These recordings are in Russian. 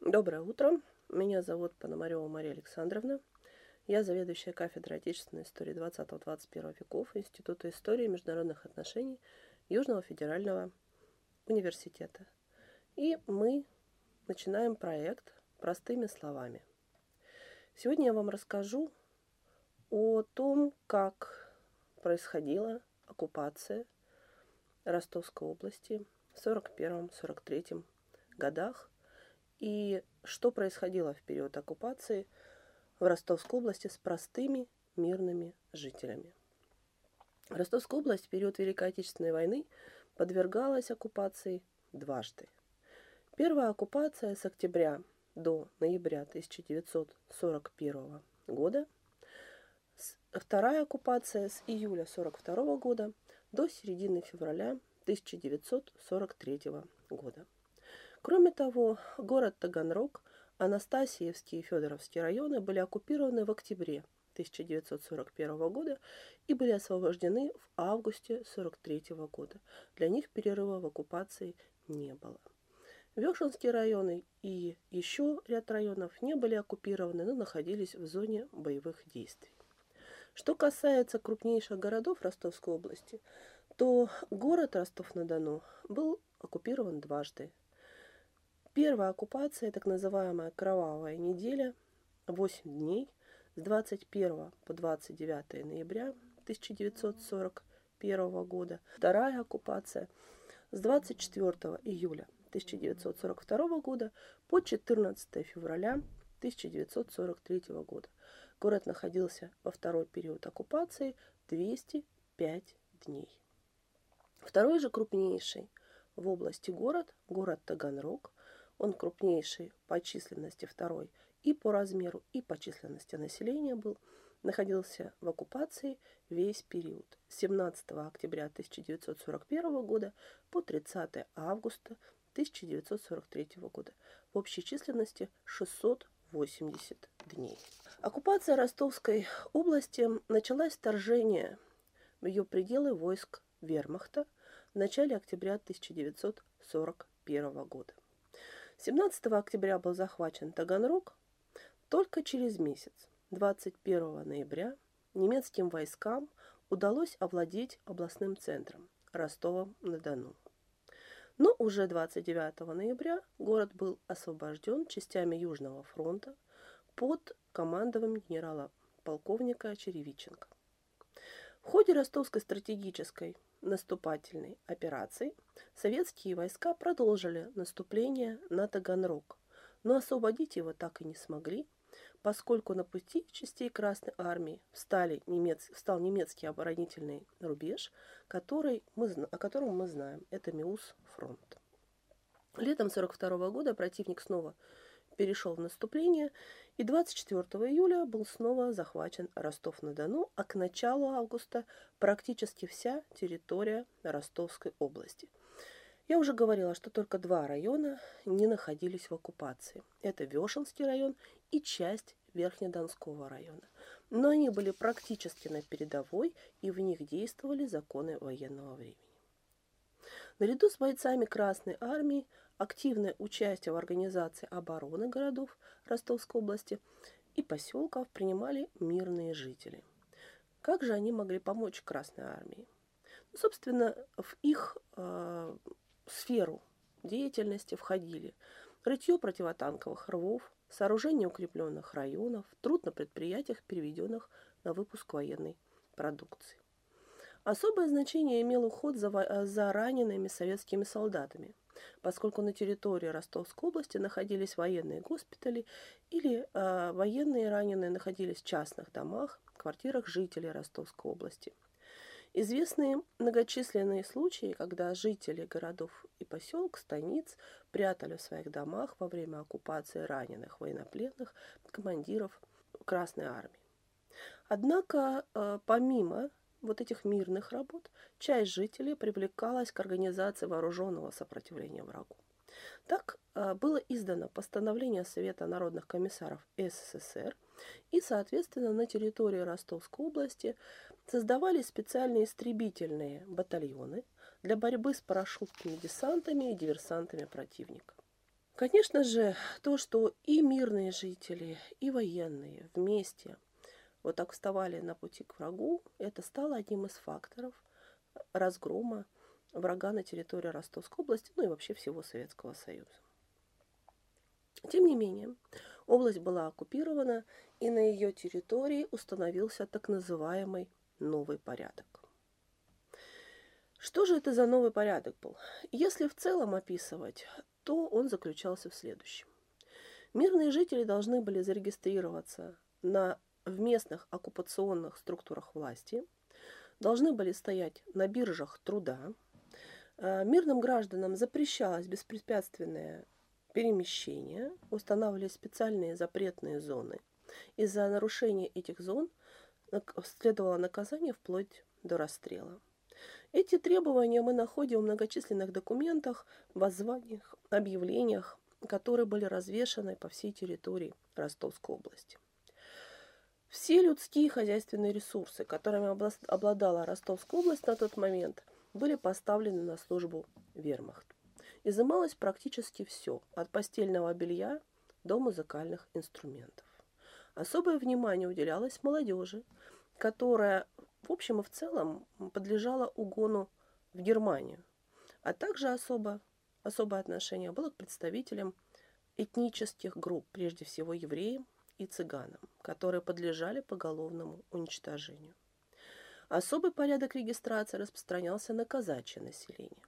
Доброе утро. Меня зовут Пономарева Мария Александровна. Я заведующая кафедрой отечественной истории 20-21 веков Института истории и международных отношений Южного федерального университета. И мы начинаем проект простыми словами. Сегодня я вам расскажу о том, как происходила оккупация Ростовской области в 41-43 годах и что происходило в период оккупации в Ростовской области с простыми мирными жителями. Ростовская область в период Великой Отечественной войны подвергалась оккупации дважды. Первая оккупация с октября до ноября 1941 года, вторая оккупация с июля 1942 года до середины февраля 1943 года. Кроме того, город Таганрог, Анастасиевский и Федоровский районы были оккупированы в октябре 1941 года и были освобождены в августе 1943 года. Для них перерыва в оккупации не было. Вешенские районы и еще ряд районов не были оккупированы, но находились в зоне боевых действий. Что касается крупнейших городов Ростовской области, то город Ростов-на-Дону был оккупирован дважды Первая оккупация, так называемая кровавая неделя, 8 дней, с 21 по 29 ноября 1941 года. Вторая оккупация с 24 июля 1942 года по 14 февраля 1943 года. Город находился во второй период оккупации 205 дней. Второй же крупнейший в области город, город Таганрог, он крупнейший по численности второй и по размеру, и по численности населения был, находился в оккупации весь период с 17 октября 1941 года по 30 августа 1943 года в общей численности 680 дней. Оккупация Ростовской области началась вторжение в ее пределы войск вермахта в начале октября 1941 года. 17 октября был захвачен Таганрог. Только через месяц, 21 ноября, немецким войскам удалось овладеть областным центром Ростовом-на-Дону. Но уже 29 ноября город был освобожден частями Южного фронта под командованием генерала-полковника Черевиченко. В ходе ростовской стратегической наступательной операции советские войска продолжили наступление на Таганрог, но освободить его так и не смогли, поскольку на пути частей Красной Армии встали немец, встал немецкий оборонительный рубеж, который мы, о котором мы знаем. Это Миус фронт. Летом 1942 года противник снова перешел в наступление, и 24 июля был снова захвачен Ростов-на-Дону, а к началу августа практически вся территория Ростовской области. Я уже говорила, что только два района не находились в оккупации. Это Вешенский район и часть Верхнедонского района. Но они были практически на передовой, и в них действовали законы военного времени. Наряду с бойцами Красной Армии активное участие в организации обороны городов Ростовской области и поселков принимали мирные жители. Как же они могли помочь Красной Армии? Ну, собственно, в их э, сферу деятельности входили рытье противотанковых рвов, сооружение укрепленных районов, труд на предприятиях, переведенных на выпуск военной продукции. Особое значение имел уход за, за ранеными советскими солдатами поскольку на территории Ростовской области находились военные госпитали или э, военные раненые находились в частных домах, квартирах жителей Ростовской области. Известны многочисленные случаи, когда жители городов и поселок, станиц прятали в своих домах во время оккупации раненых военнопленных командиров Красной Армии. Однако, э, помимо вот этих мирных работ часть жителей привлекалась к организации вооруженного сопротивления врагу. Так а, было издано постановление Совета народных комиссаров СССР, и, соответственно, на территории Ростовской области создавались специальные истребительные батальоны для борьбы с парашютными десантами и диверсантами противника. Конечно же, то, что и мирные жители, и военные вместе вот так вставали на пути к врагу, это стало одним из факторов разгрома врага на территории Ростовской области, ну и вообще всего Советского Союза. Тем не менее, область была оккупирована, и на ее территории установился так называемый новый порядок. Что же это за новый порядок был? Если в целом описывать, то он заключался в следующем. Мирные жители должны были зарегистрироваться на, в местных оккупационных структурах власти, должны были стоять на биржах труда, э, мирным гражданам запрещалось беспрепятственное перемещение, устанавливались специальные запретные зоны. Из-за нарушения этих зон следовало наказание вплоть до расстрела. Эти требования мы находим в многочисленных документах, воззваниях, объявлениях, которые были развешаны по всей территории Ростовской области. Все людские и хозяйственные ресурсы, которыми обладала Ростовская область на тот момент, были поставлены на службу вермахту. Изымалось практически все, от постельного белья до музыкальных инструментов. Особое внимание уделялось молодежи, которая в общем и в целом подлежала угону в Германию, а также особо, особое отношение было к представителям этнических групп, прежде всего евреям и цыганам, которые подлежали поголовному уничтожению. Особый порядок регистрации распространялся на казачье население.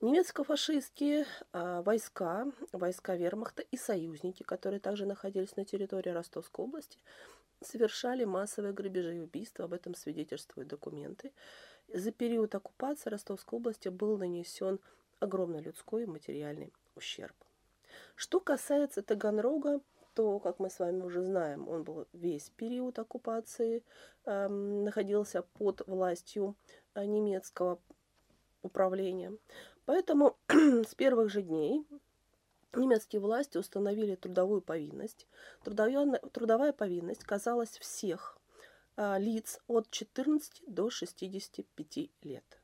Немецко-фашистские а, войска, войска вермахта и союзники, которые также находились на территории Ростовской области, совершали массовые грабежи и убийства, об этом свидетельствуют документы. За период оккупации Ростовской области был нанесен огромный людской и материальный ущерб. Что касается Таганрога, то, как мы с вами уже знаем, он был весь период оккупации, э, находился под властью э, немецкого управления. Поэтому с первых же дней немецкие власти установили трудовую повинность. Трудовая, трудовая повинность казалась всех а, лиц от 14 до 65 лет.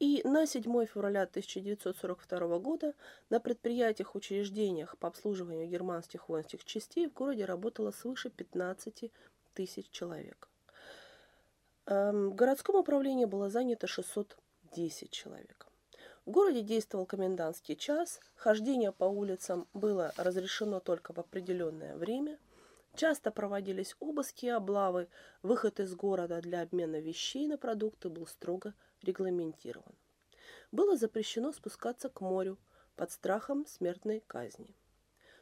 И на 7 февраля 1942 года на предприятиях, учреждениях по обслуживанию германских воинских частей в городе работало свыше 15 тысяч человек. В городском управлении было занято 610 человек. В городе действовал комендантский час, хождение по улицам было разрешено только в определенное время, часто проводились обыски и облавы, выход из города для обмена вещей на продукты был строго регламентирован. Было запрещено спускаться к морю под страхом смертной казни.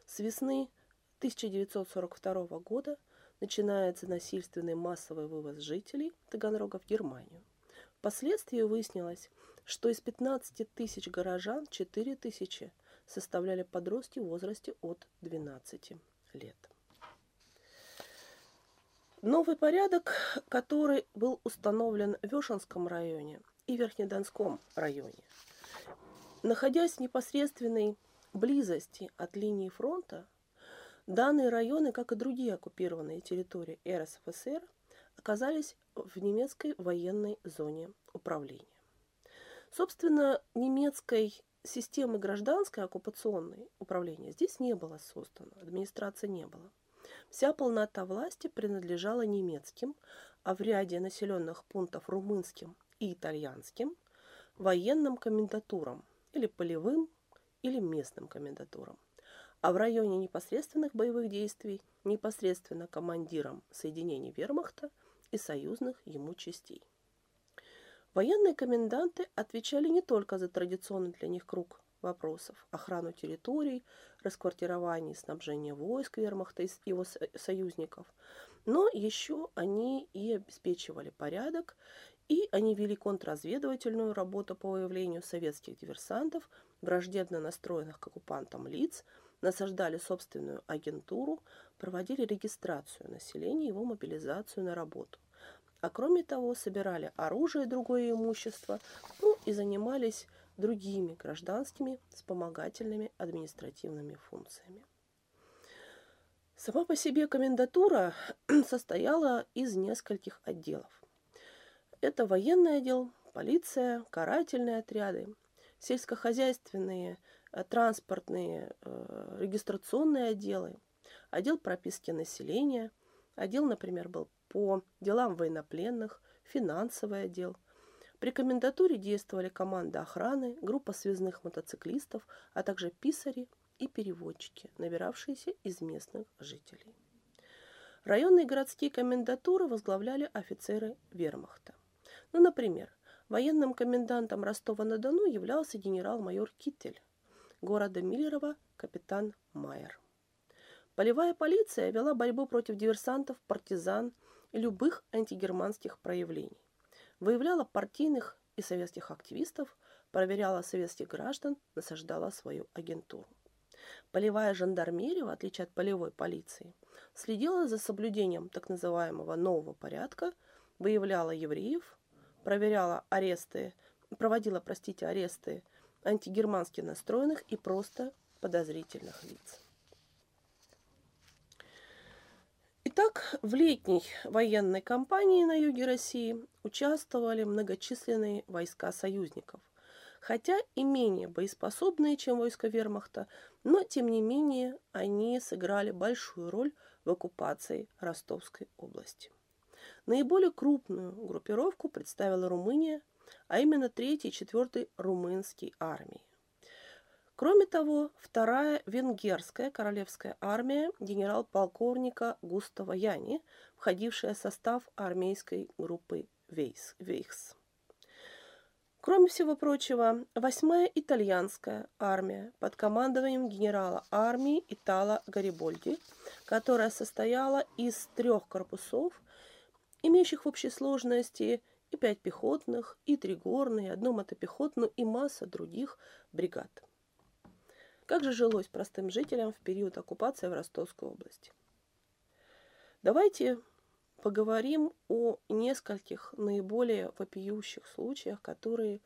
С весны 1942 года начинается насильственный массовый вывоз жителей Таганрога в Германию. Впоследствии выяснилось, что из 15 тысяч горожан 4 тысячи составляли подростки в возрасте от 12 лет. Новый порядок, который был установлен в Вешенском районе и Верхнедонском районе, находясь в непосредственной близости от линии фронта, данные районы, как и другие оккупированные территории РСФСР, оказались в немецкой военной зоне управления. Собственно, немецкой системы гражданской оккупационной управления здесь не было создано, администрации не было. Вся полнота власти принадлежала немецким, а в ряде населенных пунктов румынским и итальянским, военным комендатурам или полевым, или местным комендатурам. А в районе непосредственных боевых действий непосредственно командирам соединений вермахта и союзных ему частей. Военные коменданты отвечали не только за традиционный для них круг вопросов – охрану территорий, расквартирование и снабжение войск вермахта и его союзников, но еще они и обеспечивали порядок, и они вели контрразведывательную работу по выявлению советских диверсантов, враждебно настроенных к оккупантам лиц, насаждали собственную агентуру, проводили регистрацию населения и его мобилизацию на работу а кроме того собирали оружие и другое имущество, ну и занимались другими гражданскими вспомогательными административными функциями. Сама по себе комендатура состояла из нескольких отделов. Это военный отдел, полиция, карательные отряды, сельскохозяйственные э, транспортные э, регистрационные отделы, отдел прописки населения, отдел, например, был по делам военнопленных, финансовый отдел. При комендатуре действовали команда охраны, группа связных мотоциклистов, а также писари и переводчики, набиравшиеся из местных жителей. Районные городские комендатуры возглавляли офицеры вермахта. Ну, например, военным комендантом Ростова-на-Дону являлся генерал-майор Киттель, города Миллерова капитан Майер. Полевая полиция вела борьбу против диверсантов, партизан и любых антигерманских проявлений. Выявляла партийных и советских активистов, проверяла советских граждан, насаждала свою агентуру. Полевая жандармерия, в отличие от полевой полиции, следила за соблюдением так называемого нового порядка, выявляла евреев, проверяла аресты, проводила, простите, аресты антигермански настроенных и просто подозрительных лиц. Итак, в летней военной кампании на юге России участвовали многочисленные войска союзников – хотя и менее боеспособные, чем войска вермахта, но тем не менее они сыграли большую роль в оккупации Ростовской области. Наиболее крупную группировку представила Румыния, а именно 3 и 4 румынские армии. Кроме того, вторая венгерская королевская армия генерал-полковника Густава Яни, входившая в состав армейской группы Вейхс. Кроме всего прочего, восьмая итальянская армия под командованием генерала армии Итала Гарибольди, которая состояла из трех корпусов, имеющих в общей сложности и пять пехотных, и три горные, одну мотопехотную и масса других бригад. Как же жилось простым жителям в период оккупации в Ростовской области? Давайте поговорим о нескольких наиболее вопиющих случаях, которые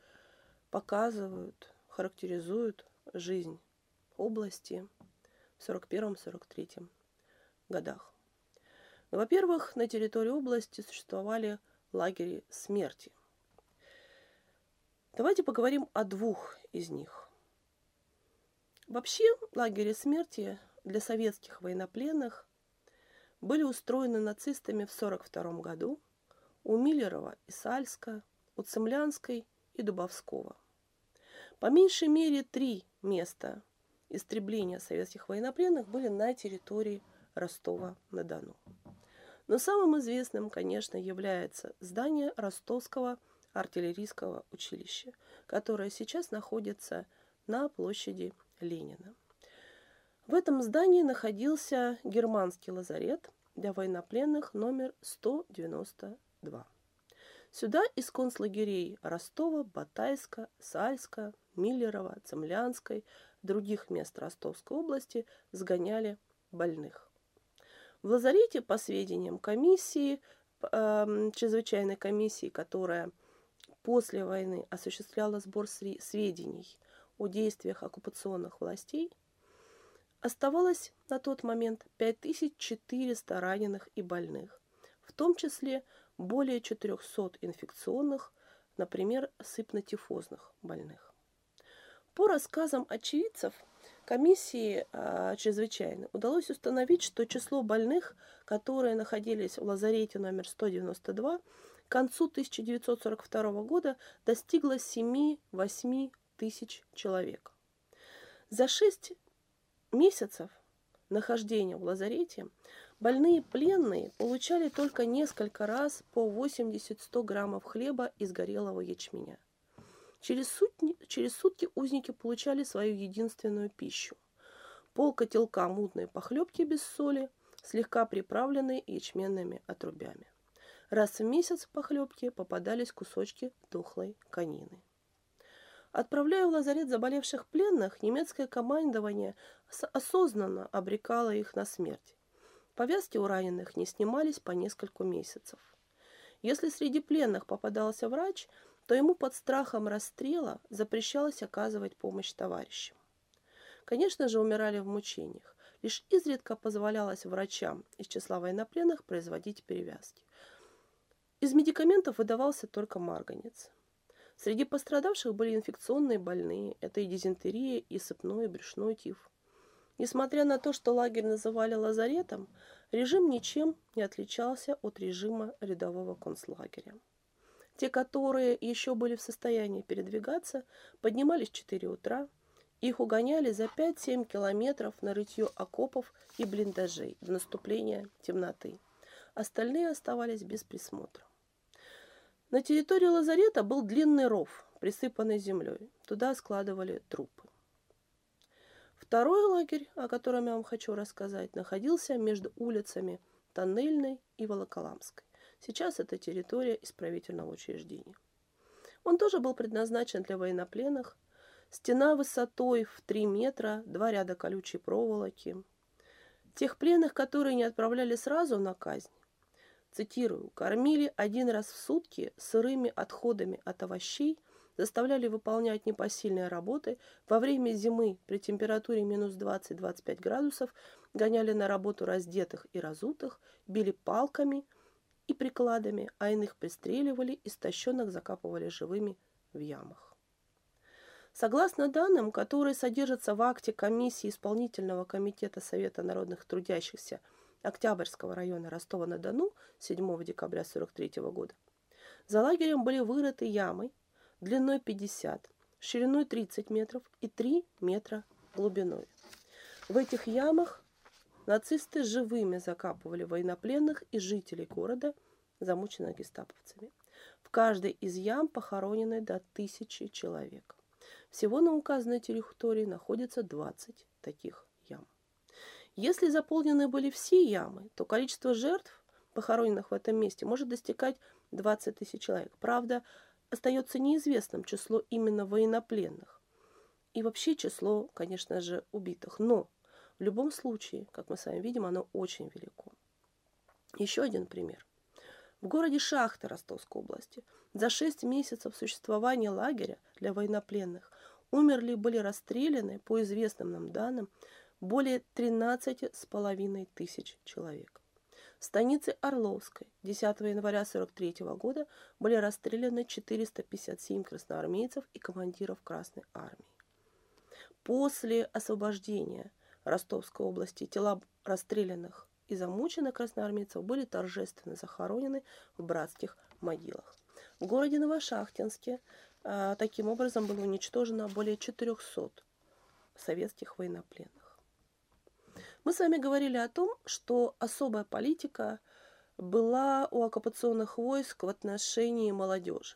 показывают, характеризуют жизнь области в 41-43 годах. Во-первых, на территории области существовали лагеря смерти. Давайте поговорим о двух из них. Вообще, лагеря смерти для советских военнопленных были устроены нацистами в 1942 году у Миллерова и Сальска, у Цемлянской и Дубовского. По меньшей мере три места истребления советских военнопленных были на территории Ростова-на-Дону. Но самым известным, конечно, является здание Ростовского артиллерийского училища, которое сейчас находится на площади Ленина. В этом здании находился германский лазарет для военнопленных номер 192. Сюда из концлагерей Ростова, Батайска, Сальска, Миллерова, Цемлянской, других мест Ростовской области сгоняли больных. В лазарете, по сведениям комиссии, э, чрезвычайной комиссии, которая после войны осуществляла сбор сведений о действиях оккупационных властей – Оставалось на тот момент 5400 раненых и больных, в том числе более 400 инфекционных, например, сыпнотифозных больных. По рассказам очевидцев, комиссии э, чрезвычайно удалось установить, что число больных, которые находились в лазарете номер 192, к концу 1942 года достигло 7-8 тысяч человек. За шесть месяцев нахождения в лазарете больные пленные получали только несколько раз по 80-100 граммов хлеба из горелого ячменя. Через сутки, через сутки узники получали свою единственную пищу. Пол котелка мутной похлебки без соли, слегка приправленные ячменными отрубями. Раз в месяц в похлебке попадались кусочки тухлой конины. Отправляя в лазарет заболевших пленных, немецкое командование осознанно обрекало их на смерть. Повязки у раненых не снимались по несколько месяцев. Если среди пленных попадался врач, то ему под страхом расстрела запрещалось оказывать помощь товарищам. Конечно же, умирали в мучениях. Лишь изредка позволялось врачам из числа военнопленных производить перевязки. Из медикаментов выдавался только марганец. Среди пострадавших были инфекционные больные, это и дизентерия, и сыпной, и брюшной тиф. Несмотря на то, что лагерь называли лазаретом, режим ничем не отличался от режима рядового концлагеря. Те, которые еще были в состоянии передвигаться, поднимались в 4 утра, их угоняли за 5-7 километров на рытье окопов и блиндажей до наступления темноты. Остальные оставались без присмотра. На территории лазарета был длинный ров, присыпанный землей. Туда складывали трупы. Второй лагерь, о котором я вам хочу рассказать, находился между улицами Тоннельной и Волоколамской. Сейчас это территория исправительного учреждения. Он тоже был предназначен для военнопленных. Стена высотой в 3 метра, два ряда колючей проволоки. Тех пленных, которые не отправляли сразу на казнь, цитирую, кормили один раз в сутки сырыми отходами от овощей, заставляли выполнять непосильные работы, во время зимы при температуре минус 20-25 градусов гоняли на работу раздетых и разутых, били палками – и прикладами, а иных пристреливали, истощенных закапывали живыми в ямах. Согласно данным, которые содержатся в акте комиссии Исполнительного комитета Совета народных трудящихся Октябрьского района Ростова-на-Дону 7 декабря 1943 года, за лагерем были вырыты ямы длиной 50, шириной 30 метров и 3 метра глубиной. В этих ямах Нацисты живыми закапывали военнопленных и жителей города, замученных гестаповцами. В каждой из ям похоронены до тысячи человек. Всего на указанной территории находится 20 таких ям. Если заполнены были все ямы, то количество жертв, похороненных в этом месте, может достигать 20 тысяч человек. Правда, остается неизвестным число именно военнопленных. И вообще число, конечно же, убитых. Но в любом случае, как мы с вами видим, оно очень велико. Еще один пример. В городе Шахта Ростовской области за 6 месяцев существования лагеря для военнопленных умерли были расстреляны, по известным нам данным, более 13,5 тысяч человек. В станице Орловской 10 января 1943 года были расстреляны 457 красноармейцев и командиров Красной Армии. После освобождения – Ростовской области тела расстрелянных и замученных красноармейцев были торжественно захоронены в братских могилах. В городе Новошахтинске а, таким образом было уничтожено более 400 советских военнопленных. Мы с вами говорили о том, что особая политика была у оккупационных войск в отношении молодежи.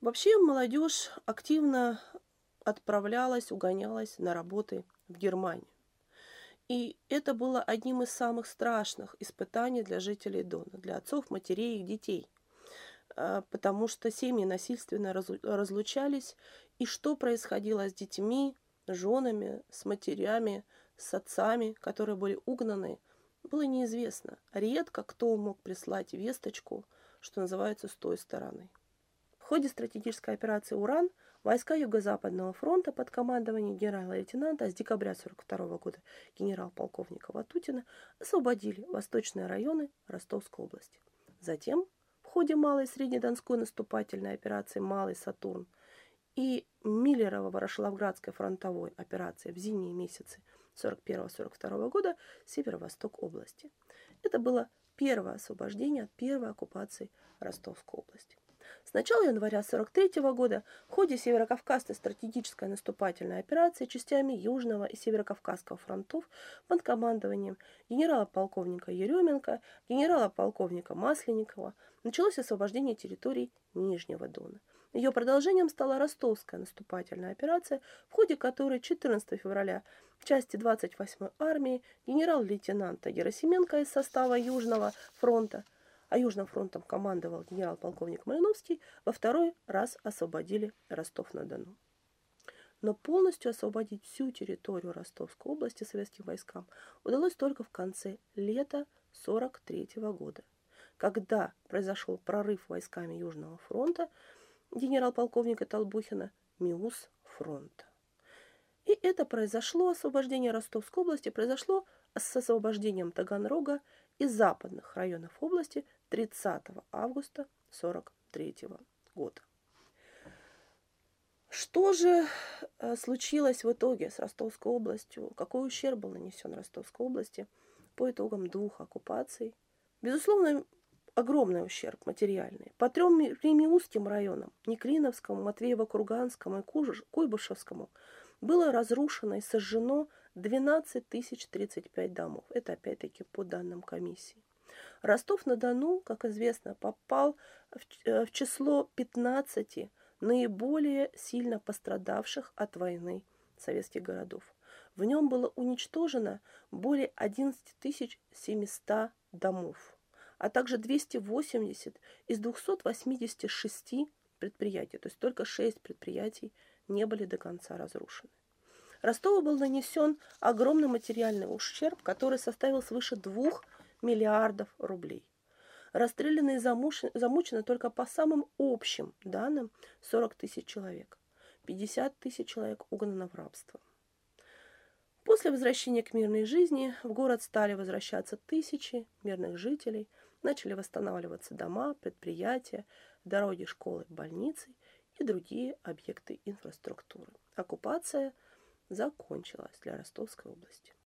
Вообще молодежь активно отправлялась, угонялась на работы в Германию. И это было одним из самых страшных испытаний для жителей Дона, для отцов, матерей и детей. А, потому что семьи насильственно разлучались, и что происходило с детьми, женами, с матерями, с отцами, которые были угнаны, было неизвестно. Редко кто мог прислать весточку, что называется, с той стороны. В ходе стратегической операции «Уран» Войска Юго-Западного фронта под командованием генерала-лейтенанта с декабря 1942 года генерал-полковника Ватутина освободили восточные районы Ростовской области. Затем в ходе малой и среднедонской наступательной операции «Малый Сатурн» и Миллерово-Ворошиловградской фронтовой операции в зимние месяцы 1941-1942 года северо-восток области. Это было первое освобождение от первой оккупации Ростовской области. С начала января 1943 года в ходе Северокавказской стратегической наступательной операции частями Южного и Северокавказского фронтов под командованием генерала-полковника Еременко, генерала-полковника Масленникова началось освобождение территорий Нижнего Дона. Ее продолжением стала ростовская наступательная операция, в ходе которой 14 февраля в части 28-й армии генерал-лейтенанта Герасименко из состава Южного фронта – а Южным фронтом командовал генерал-полковник Малиновский, во второй раз освободили Ростов-на-Дону. Но полностью освободить всю территорию Ростовской области советским войскам удалось только в конце лета 1943 года, когда произошел прорыв войсками Южного фронта генерал-полковника Толбухина МИУС фронта. И это произошло, освобождение Ростовской области произошло с освобождением Таганрога и западных районов области 30 августа 1943 года. Что же э, случилось в итоге с Ростовской областью? Какой ущерб был нанесен Ростовской области по итогам двух оккупаций? Безусловно, огромный ущерб материальный. По трем Ремиузским районам, Неклиновскому, Матвеево-Курганскому и Куйбышевскому, было разрушено и сожжено 12 тысяч 35 домов. Это опять-таки по данным комиссии. Ростов-на-Дону, как известно, попал в э, число 15 наиболее сильно пострадавших от войны советских городов. В нем было уничтожено более 11 700 домов, а также 280 из 286 предприятий, то есть только 6 предприятий не были до конца разрушены. Ростову был нанесен огромный материальный ущерб, который составил свыше 2 миллиардов рублей. Расстреляны и замучены только по самым общим данным 40 тысяч человек. 50 тысяч человек угнано в рабство. После возвращения к мирной жизни в город стали возвращаться тысячи мирных жителей, начали восстанавливаться дома, предприятия, дороги, школы, больницы и другие объекты инфраструктуры. Оккупация закончилась для Ростовской области.